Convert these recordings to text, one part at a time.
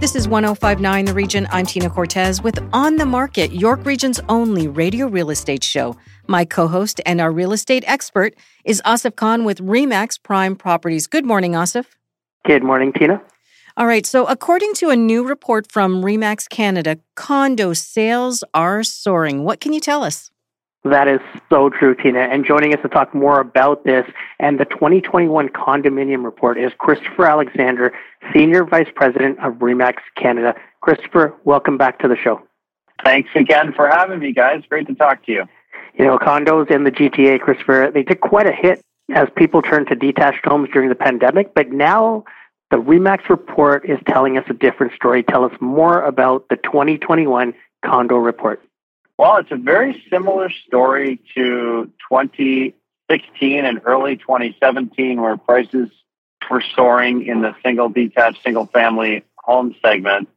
This is 1059 The Region. I'm Tina Cortez with On the Market, York Region's only radio real estate show. My co host and our real estate expert is Asif Khan with REMAX Prime Properties. Good morning, Asif. Good morning, Tina. All right. So, according to a new report from REMAX Canada, condo sales are soaring. What can you tell us? That is so true, Tina. And joining us to talk more about this and the 2021 condominium report is Christopher Alexander, Senior Vice President of REMAX Canada. Christopher, welcome back to the show. Thanks again for having me, guys. Great to talk to you. You know, condos in the GTA, Christopher, they took quite a hit as people turned to detached homes during the pandemic, but now the REMAX report is telling us a different story. Tell us more about the 2021 condo report. Well, it's a very similar story to 2016 and early 2017, where prices were soaring in the single detached, single family home segment.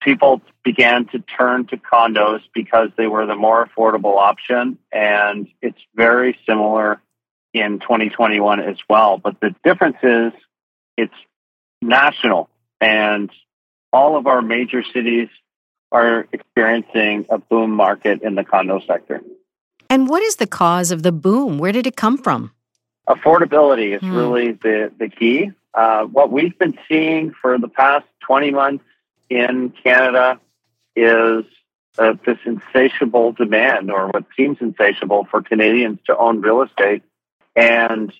People began to turn to condos because they were the more affordable option. And it's very similar in 2021 as well. But the difference is it's national and all of our major cities are experiencing a boom market in the condo sector. And what is the cause of the boom? Where did it come from? Affordability is hmm. really the, the key. Uh, what we've been seeing for the past 20 months in Canada is uh, this insatiable demand, or what seems insatiable, for Canadians to own real estate. And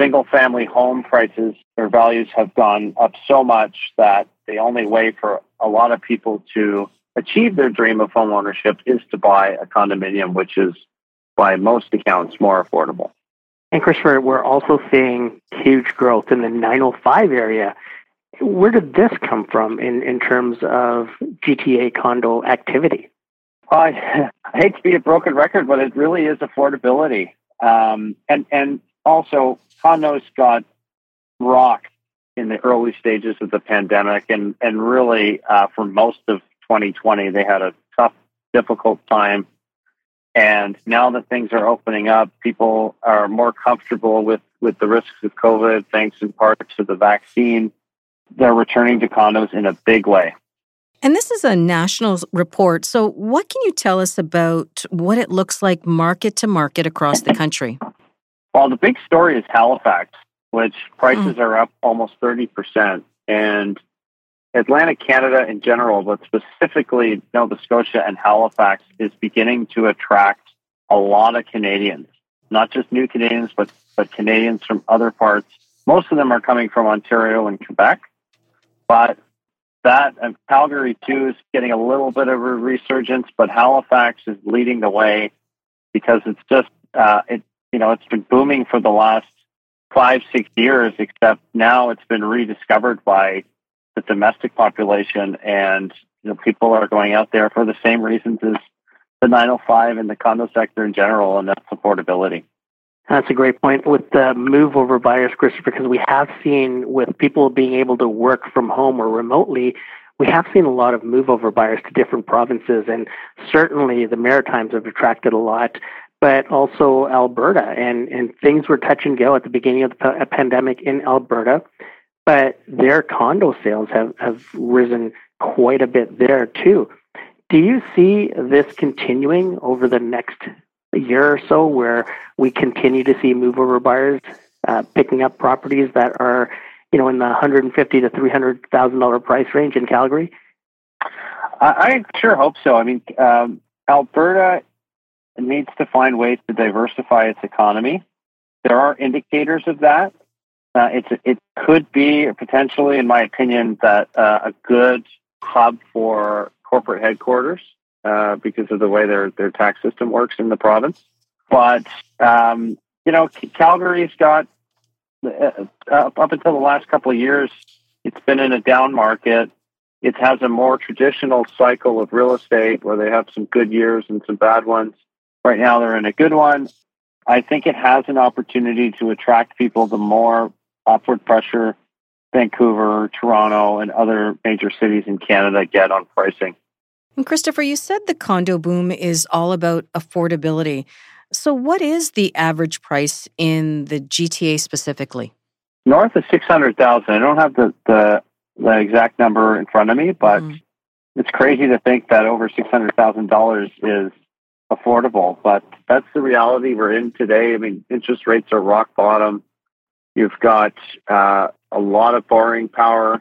single family home prices or values have gone up so much that the only way for a lot of people to achieve their dream of home ownership is to buy a condominium, which is by most accounts more affordable. And Christopher, we're also seeing huge growth in the 905 area. Where did this come from in, in terms of GTA condo activity? I, I hate to be a broken record, but it really is affordability. Um, and, and also, condos got rocked in the early stages of the pandemic, and and really uh, for most of 2020, they had a tough, difficult time. And now that things are opening up, people are more comfortable with with the risks of COVID, thanks in part to the vaccine. They're returning to condos in a big way. And this is a national report. So, what can you tell us about what it looks like market to market across the country? Well, the big story is Halifax which prices mm. are up almost 30%. And Atlantic Canada in general, but specifically Nova Scotia and Halifax, is beginning to attract a lot of Canadians, not just new Canadians, but, but Canadians from other parts. Most of them are coming from Ontario and Quebec, but that and Calgary too is getting a little bit of a resurgence, but Halifax is leading the way because it's just uh, it you know it's been booming for the last five, six years, except now it's been rediscovered by the domestic population and you know, people are going out there for the same reasons as the 905 and the condo sector in general, and that's affordability. That's a great point with the move over buyers, Chris, because we have seen with people being able to work from home or remotely, we have seen a lot of move over buyers to different provinces, and certainly the Maritimes have attracted a lot but also Alberta. And, and things were touch and go at the beginning of the pandemic in Alberta, but their condo sales have, have risen quite a bit there too. Do you see this continuing over the next year or so where we continue to see move over buyers uh, picking up properties that are, you know, in the 150 to 300,000 dollar price range in Calgary? I, I sure hope so. I mean, um, Alberta it needs to find ways to diversify its economy. There are indicators of that. Uh, it's it could be potentially, in my opinion, that uh, a good hub for corporate headquarters uh, because of the way their their tax system works in the province. But um, you know, Calgary's got uh, up until the last couple of years, it's been in a down market. It has a more traditional cycle of real estate where they have some good years and some bad ones right now they're in a good one. I think it has an opportunity to attract people the more upward pressure Vancouver, Toronto, and other major cities in Canada get on pricing. And Christopher, you said the condo boom is all about affordability. So, what is the average price in the GTA specifically? North of six hundred thousand. I don't have the, the, the exact number in front of me, but mm. it's crazy to think that over six hundred thousand dollars is affordable. But that's the reality we're in today. I mean, interest rates are rock bottom. You've got uh, a lot of borrowing power,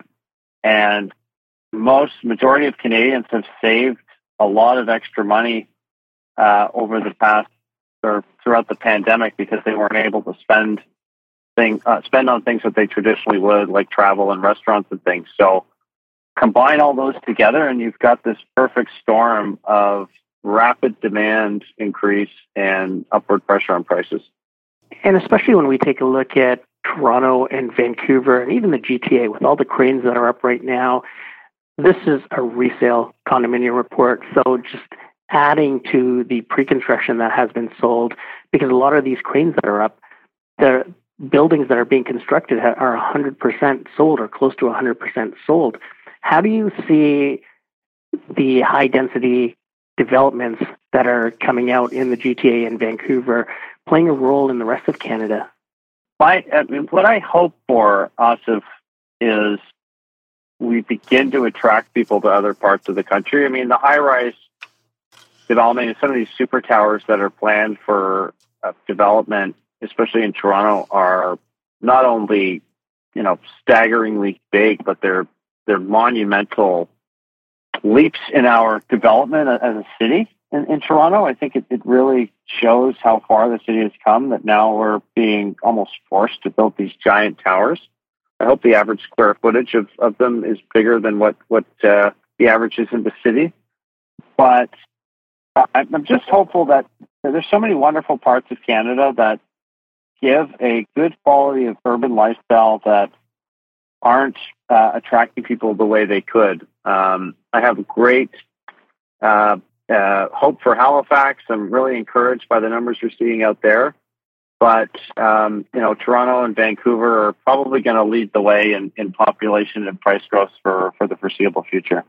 and most majority of Canadians have saved a lot of extra money uh, over the past or throughout the pandemic because they weren't able to spend thing uh, spend on things that they traditionally would, like travel and restaurants and things. So combine all those together, and you've got this perfect storm of rapid demand increase and upward pressure on prices. And especially when we take a look at Toronto and Vancouver and even the GTA with all the cranes that are up right now. This is a resale condominium report. So just adding to the pre-construction that has been sold, because a lot of these cranes that are up, the buildings that are being constructed are 100% sold or close to 100% sold. How do you see the high density developments that are coming out in the GTA and Vancouver playing a role in the rest of Canada? my, I mean, what I hope for, Asif, is we begin to attract people to other parts of the country. I mean, the high rise development, some of these super towers that are planned for uh, development, especially in Toronto, are not only you know staggeringly big, but they're they're monumental leaps in our development as a city in, in Toronto. I think it, it really shows how far the city has come that now we're being almost forced to build these giant towers. I hope the average square footage of, of them is bigger than what, what uh, the average is in the city. But I'm just hopeful that there's so many wonderful parts of Canada that give a good quality of urban lifestyle that aren't uh, attracting people the way they could. Um, I have great uh, uh, hope for Halifax. I'm really encouraged by the numbers you're seeing out there. But, um, you know, Toronto and Vancouver are probably going to lead the way in, in population and price growth for, for the foreseeable future.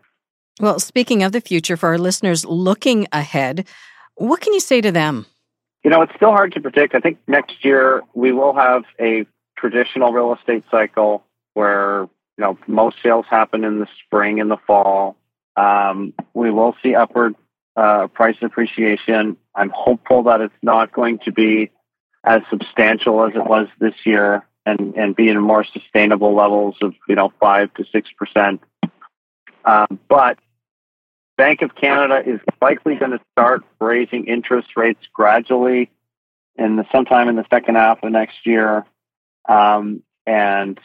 Well, speaking of the future, for our listeners looking ahead, what can you say to them? You know, it's still hard to predict. I think next year we will have a traditional real estate cycle where, you know, most sales happen in the spring and the fall. Um, we will see upward uh, price appreciation. I'm hopeful that it's not going to be as substantial as it was this year and, and be in more sustainable levels of, you know, five to six percent. Um, but Bank of Canada is likely going to start raising interest rates gradually in the sometime in the second half of next year. Um, and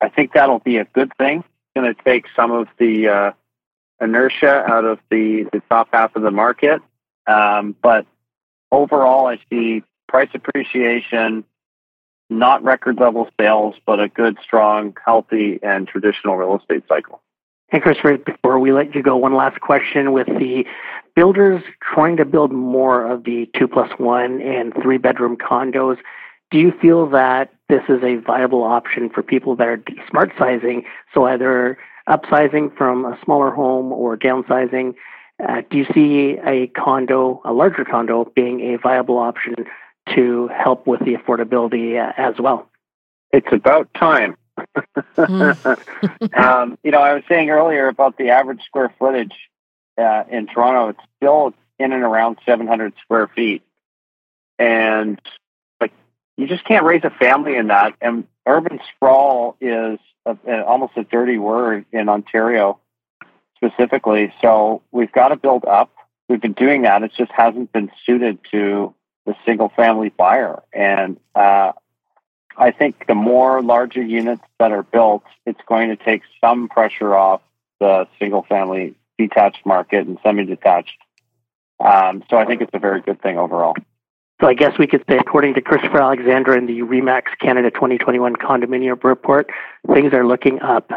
I think that'll be a good thing. It's going to take some of the uh, inertia out of the, the top half of the market. Um, but overall, I see price appreciation, not record level sales, but a good, strong, healthy, and traditional real estate cycle. And Christopher, before we let you go, one last question with the builders trying to build more of the two plus one and three bedroom condos. Do you feel that this is a viable option for people that are smart sizing? So either upsizing from a smaller home or downsizing? Uh, do you see a condo, a larger condo, being a viable option to help with the affordability uh, as well? It's about time. mm. um, you know, I was saying earlier about the average square footage uh, in Toronto. It's still in and around 700 square feet, and like you just can't raise a family in that. And urban sprawl is a, a, almost a dirty word in Ontario specifically. So we've got to build up. We've been doing that. It just hasn't been suited to the single family buyer. And uh, I think the more larger units that are built, it's going to take some pressure off the single family detached market and semi detached. Um, so I think it's a very good thing overall. So I guess we could say, according to Christopher Alexander in the Remax Canada 2021 condominium report, things are looking up.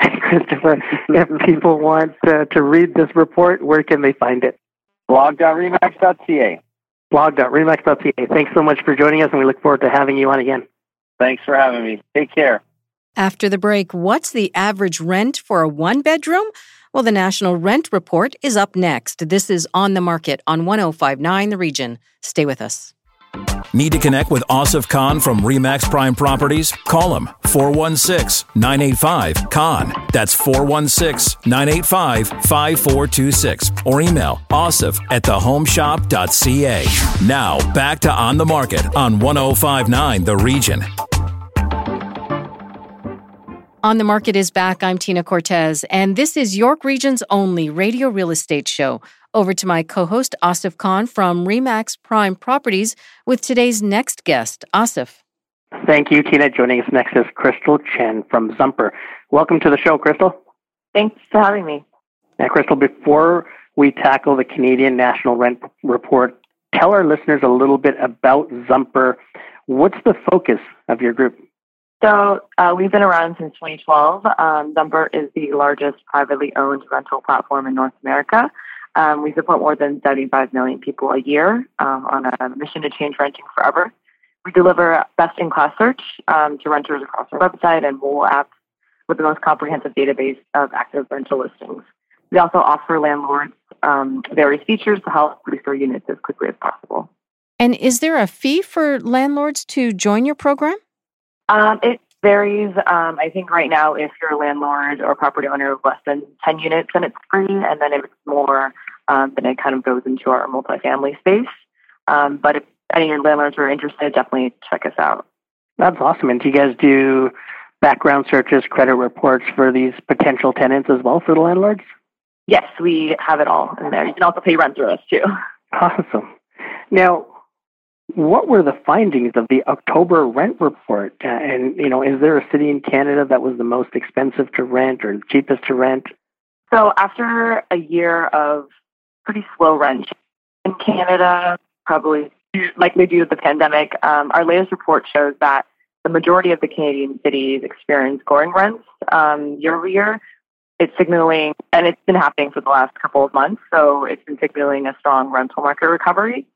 Christopher, if people want uh, to read this report, where can they find it? blog.remax.ca. blog.remax.ca. Thanks so much for joining us, and we look forward to having you on again. Thanks for having me. Take care. After the break, what's the average rent for a one bedroom? Well, the National Rent Report is up next. This is On the Market on 1059 The Region. Stay with us. Need to connect with Asif Khan from Remax Prime Properties? Call him 416 985 Khan. That's 416 985 5426. Or email asif at thehomeshop.ca. Now, back to On the Market on 1059 The Region. On the Market is back. I'm Tina Cortez, and this is York Region's only radio real estate show. Over to my co host, Asif Khan from Remax Prime Properties, with today's next guest, Asif. Thank you, Tina. Joining us next is Crystal Chen from Zumper. Welcome to the show, Crystal. Thanks for having me. Now, Crystal, before we tackle the Canadian National Rent Report, tell our listeners a little bit about Zumper. What's the focus of your group? So uh, we've been around since 2012. Um, Zumper is the largest privately owned rental platform in North America. Um, we support more than 75 million people a year um, on a mission to change renting forever. We deliver best-in-class search um, to renters across our website and mobile apps with the most comprehensive database of active rental listings. We also offer landlords um, various features to help restore units as quickly as possible. And is there a fee for landlords to join your program? Um, it varies. Um, I think right now, if you're a landlord or property owner of less than 10 units, then it's free. And then if it's more, um, then it kind of goes into our multifamily space. Um, but if any of your landlords are interested, definitely check us out. That's awesome. And do you guys do background searches, credit reports for these potential tenants as well for the landlords? Yes, we have it all in there. You can also pay rent through us too. Awesome. Now, what were the findings of the October rent report? Uh, and you know, is there a city in Canada that was the most expensive to rent or the cheapest to rent? So after a year of pretty slow rent in Canada, probably likely due to the pandemic, um, our latest report shows that the majority of the Canadian cities experience growing rents um, year over year. It's signaling, and it's been happening for the last couple of months. So it's been signaling a strong rental market recovery.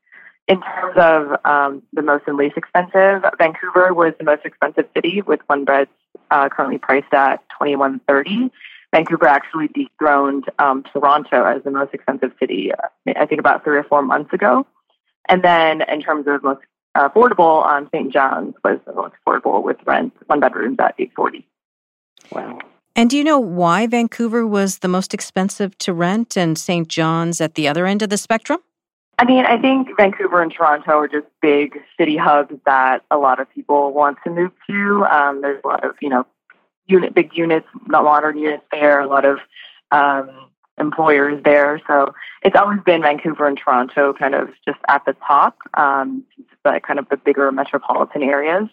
In terms of um, the most and least expensive, Vancouver was the most expensive city with one beds uh, currently priced at twenty one thirty. Vancouver actually dethroned um, Toronto as the most expensive city, uh, I think about three or four months ago. And then in terms of most affordable, um, St. John's was the most affordable with rent one bedrooms at eight forty. Wow. And do you know why Vancouver was the most expensive to rent and St. John's at the other end of the spectrum? I mean, I think Vancouver and Toronto are just big city hubs that a lot of people want to move to. Um, there's a lot of, you know, unit, big units, not modern units there, a lot of um, employers there. So it's always been Vancouver and Toronto kind of just at the top, um, but kind of the bigger metropolitan areas.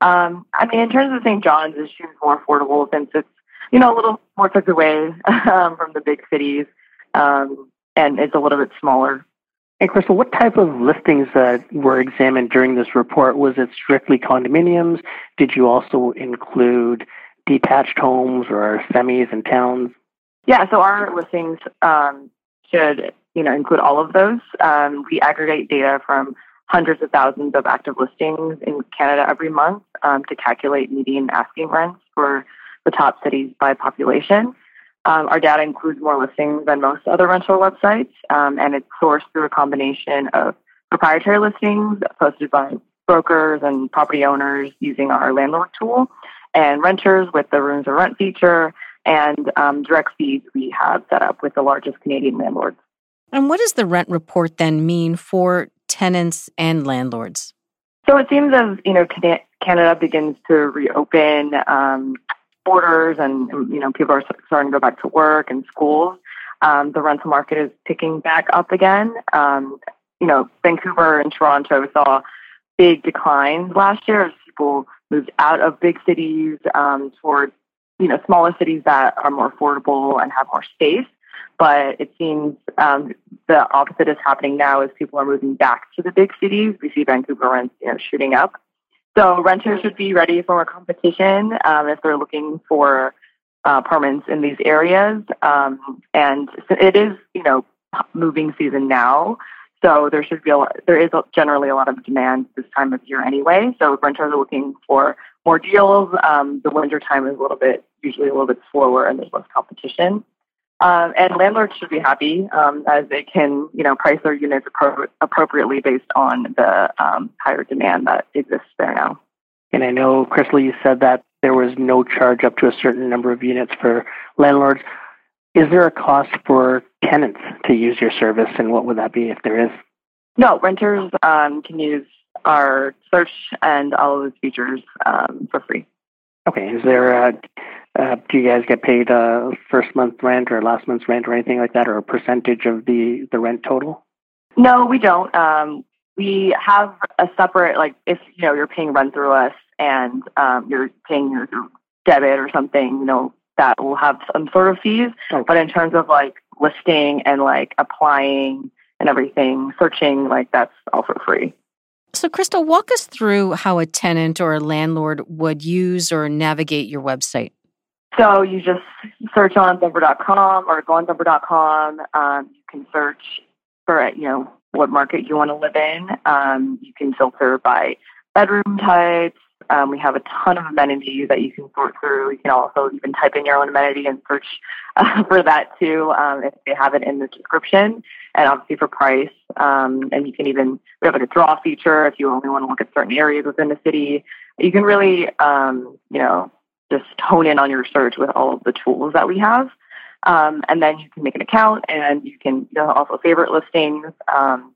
Um, I mean, in terms of St. John's, it seems more affordable since it's, you know, a little more tucked away um, from the big cities um, and it's a little bit smaller. And Crystal, what type of listings uh, were examined during this report? Was it strictly condominiums? Did you also include detached homes or semis and towns? Yeah, so our listings um, should you know include all of those. Um, we aggregate data from hundreds of thousands of active listings in Canada every month um, to calculate median asking rents for the top cities by population. Um, our data includes more listings than most other rental websites, um, and it's sourced through a combination of proprietary listings posted by brokers and property owners using our landlord tool, and renters with the rooms or rent feature, and um, direct feeds we have set up with the largest Canadian landlords. And what does the rent report then mean for tenants and landlords? So it seems as you know Canada begins to reopen, um, borders and you know people are starting to go back to work and schools, um, the rental market is picking back up again. Um, you know, Vancouver and Toronto saw big declines last year as people moved out of big cities um, towards you know smaller cities that are more affordable and have more space. But it seems um, the opposite is happening now as people are moving back to the big cities. We see Vancouver rents you know shooting up. So renters should be ready for a competition um, if they're looking for uh, apartments in these areas. Um, and it is, you know, moving season now. So there should be a lot, there is generally a lot of demand this time of year anyway. So renters are looking for more deals. Um, the winter time is a little bit usually a little bit slower and there's less competition. Um, and landlords should be happy um, as they can, you know, price their units appro- appropriately based on the um, higher demand that exists there now. And I know, Crystal, you said that there was no charge up to a certain number of units for landlords. Is there a cost for tenants to use your service, and what would that be if there is? No, renters um, can use our search and all of those features um, for free. Okay. Is there a, uh, do you guys get paid uh, first month rent or last month's rent or anything like that, or a percentage of the the rent total? No, we don't. Um, we have a separate like if you know you're paying rent through us and um, you're paying your, your debit or something, you know that will have some sort of fees. Okay. But in terms of like listing and like applying and everything, searching, like that's all for free. So, Crystal, walk us through how a tenant or a landlord would use or navigate your website. So, you just search on Zumper.com or go on Zumper.com. Um, you can search for, you know, what market you want to live in. Um, you can filter by bedroom types, um, we have a ton of amenities that you can sort through. You can also even type in your own amenity and search uh, for that too um, if they have it in the description, and obviously for price. Um, and you can even we have like a draw feature if you only want to look at certain areas within the city. You can really um, you know just hone in on your search with all of the tools that we have. Um, and then you can make an account and you can you know, also favorite listings. Um,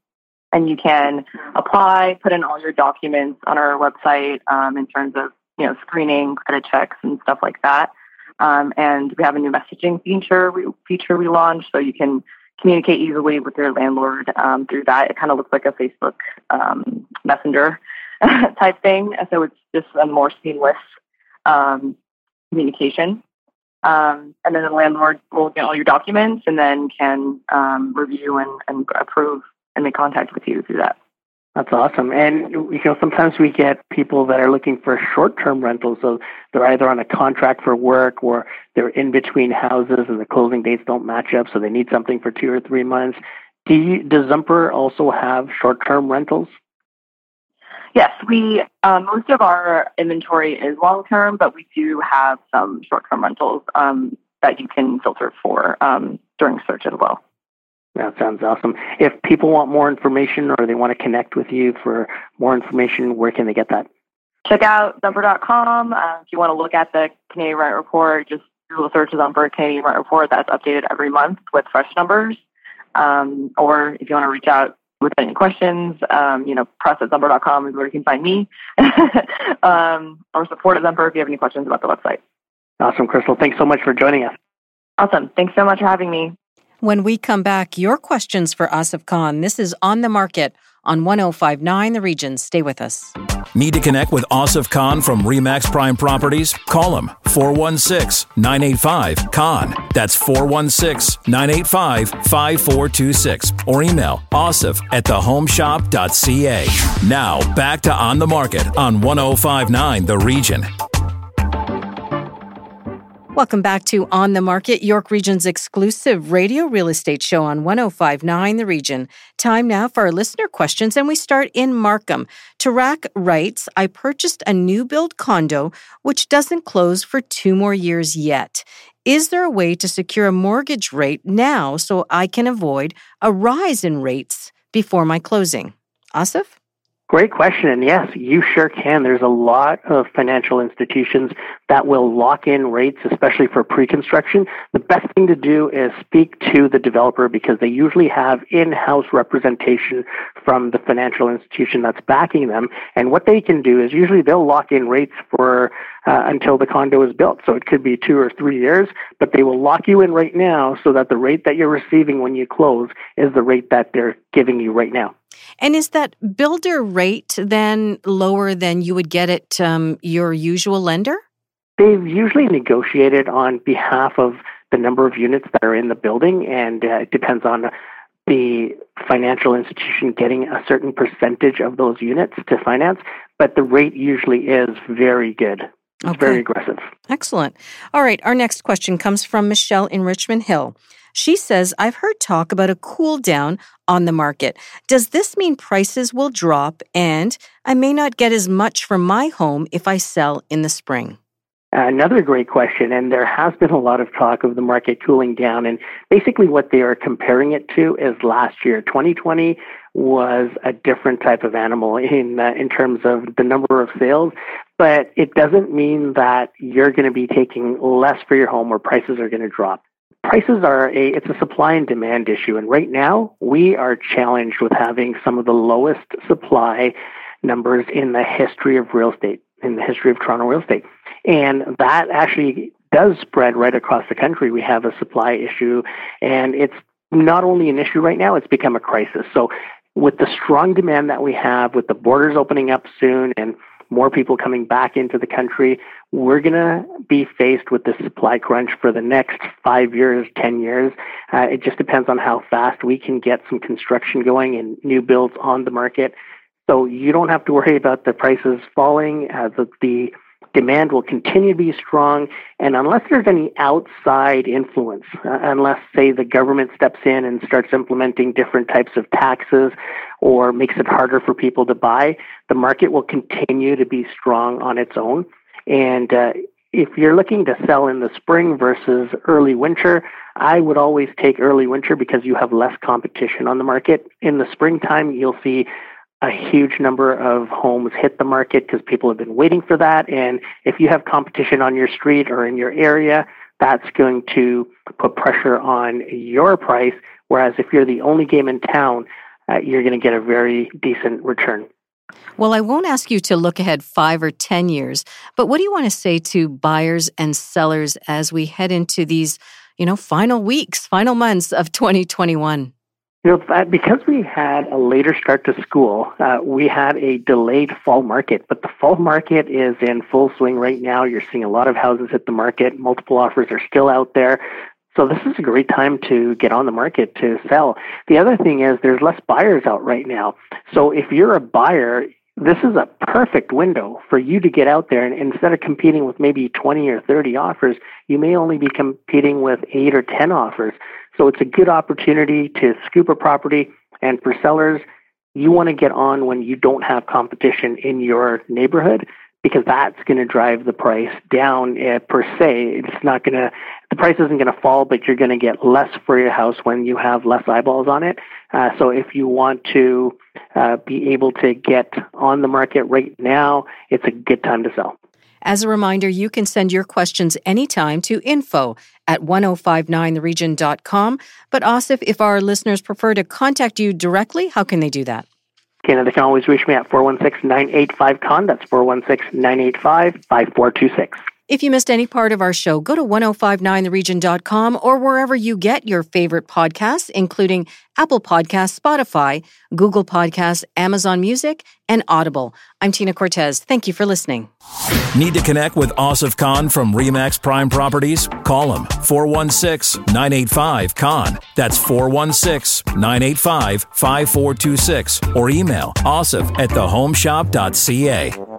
and you can apply, put in all your documents on our website um, in terms of you know screening, credit checks, and stuff like that. Um, and we have a new messaging feature we, feature we launched, so you can communicate easily with your landlord um, through that. It kind of looks like a Facebook um, Messenger type thing, so it's just a more seamless um, communication. Um, and then the landlord will get all your documents and then can review and, and approve and make contact with you through that. That's awesome. And you know, sometimes we get people that are looking for short-term rentals. So they're either on a contract for work or they're in between houses and the closing dates don't match up, so they need something for two or three months. Do you, does Zumper also have short-term rentals? Yes, we uh, most of our inventory is long-term, but we do have some short-term rentals um, that you can filter for um, during search as well. That sounds awesome. If people want more information or they want to connect with you for more information, where can they get that? Check out Zumper.com. Uh, if you want to look at the Canadian Rent Report, just Google search Zumper Canadian Rent Report. That's updated every month with fresh numbers. Um, or if you want to reach out with any questions, um, you know, press at Zumper.com is where you can find me. um, or support at Zumper if you have any questions about the website. Awesome, Crystal. Thanks so much for joining us. Awesome. Thanks so much for having me. When we come back, your questions for Asif Khan. This is On the Market on 1059 The Region. Stay with us. Need to connect with Asif Khan from Remax Prime Properties? Call him 416 985 Khan. That's 416 985 5426. Or email asif at thehomeshop.ca. Now back to On the Market on 1059 The Region. Welcome back to On the Market, York Region's exclusive radio real estate show on 1059 The Region. Time now for our listener questions, and we start in Markham. Tarak writes I purchased a new build condo which doesn't close for two more years yet. Is there a way to secure a mortgage rate now so I can avoid a rise in rates before my closing? Asif? Great question. And yes, you sure can. There's a lot of financial institutions that will lock in rates, especially for pre-construction. The best thing to do is speak to the developer because they usually have in-house representation from the financial institution that's backing them. And what they can do is usually they'll lock in rates for uh, until the condo is built. So it could be two or three years, but they will lock you in right now so that the rate that you're receiving when you close is the rate that they're giving you right now. And is that builder rate then lower than you would get at um, your usual lender? They've usually negotiated on behalf of the number of units that are in the building, and uh, it depends on the financial institution getting a certain percentage of those units to finance. But the rate usually is very good. It's okay. very aggressive. Excellent. All right. Our next question comes from Michelle in Richmond Hill. She says, I've heard talk about a cool down on the market. Does this mean prices will drop and I may not get as much for my home if I sell in the spring? Another great question, and there has been a lot of talk of the market cooling down. And basically, what they are comparing it to is last year. 2020 was a different type of animal in uh, in terms of the number of sales, but it doesn't mean that you're going to be taking less for your home or prices are going to drop. Prices are a it's a supply and demand issue, and right now we are challenged with having some of the lowest supply numbers in the history of real estate, in the history of Toronto real estate. And that actually does spread right across the country. We have a supply issue, and it's not only an issue right now, it's become a crisis. So, with the strong demand that we have, with the borders opening up soon and more people coming back into the country, we're going to be faced with the supply crunch for the next five years, 10 years. Uh, it just depends on how fast we can get some construction going and new builds on the market. So you don't have to worry about the prices falling. Uh, the, the demand will continue to be strong. And unless there's any outside influence, uh, unless, say, the government steps in and starts implementing different types of taxes or makes it harder for people to buy, the market will continue to be strong on its own. And uh, if you're looking to sell in the spring versus early winter, I would always take early winter because you have less competition on the market. In the springtime, you'll see a huge number of homes hit the market because people have been waiting for that. And if you have competition on your street or in your area, that's going to put pressure on your price. Whereas if you're the only game in town, uh, you're going to get a very decent return. Well, I won't ask you to look ahead five or 10 years, but what do you want to say to buyers and sellers as we head into these, you know, final weeks, final months of 2021? You know, because we had a later start to school, uh, we had a delayed fall market, but the fall market is in full swing right now. You're seeing a lot of houses hit the market. Multiple offers are still out there. So this is a great time to get on the market to sell. The other thing is there's less buyers out right now. So if you're a buyer, this is a perfect window for you to get out there and instead of competing with maybe 20 or 30 offers, you may only be competing with 8 or 10 offers. So it's a good opportunity to scoop a property. And for sellers, you want to get on when you don't have competition in your neighborhood because that's going to drive the price down uh, per se. It's not going to, the price isn't going to fall, but you're going to get less for your house when you have less eyeballs on it. Uh, so if you want to uh, be able to get on the market right now, it's a good time to sell. As a reminder, you can send your questions anytime to info at 1059theregion.com. But Asif, if our listeners prefer to contact you directly, how can they do that? Okay, they can always reach me at 416-985-Khan. That's 416-985-5426. If you missed any part of our show, go to 1059theregion.com or wherever you get your favorite podcasts, including Apple Podcasts, Spotify, Google Podcasts, Amazon Music, and Audible. I'm Tina Cortez. Thank you for listening. Need to connect with Asif Khan from Remax Prime Properties? Call him 416 985 Khan. That's 416 985 5426 or email asif at thehomeshop.ca.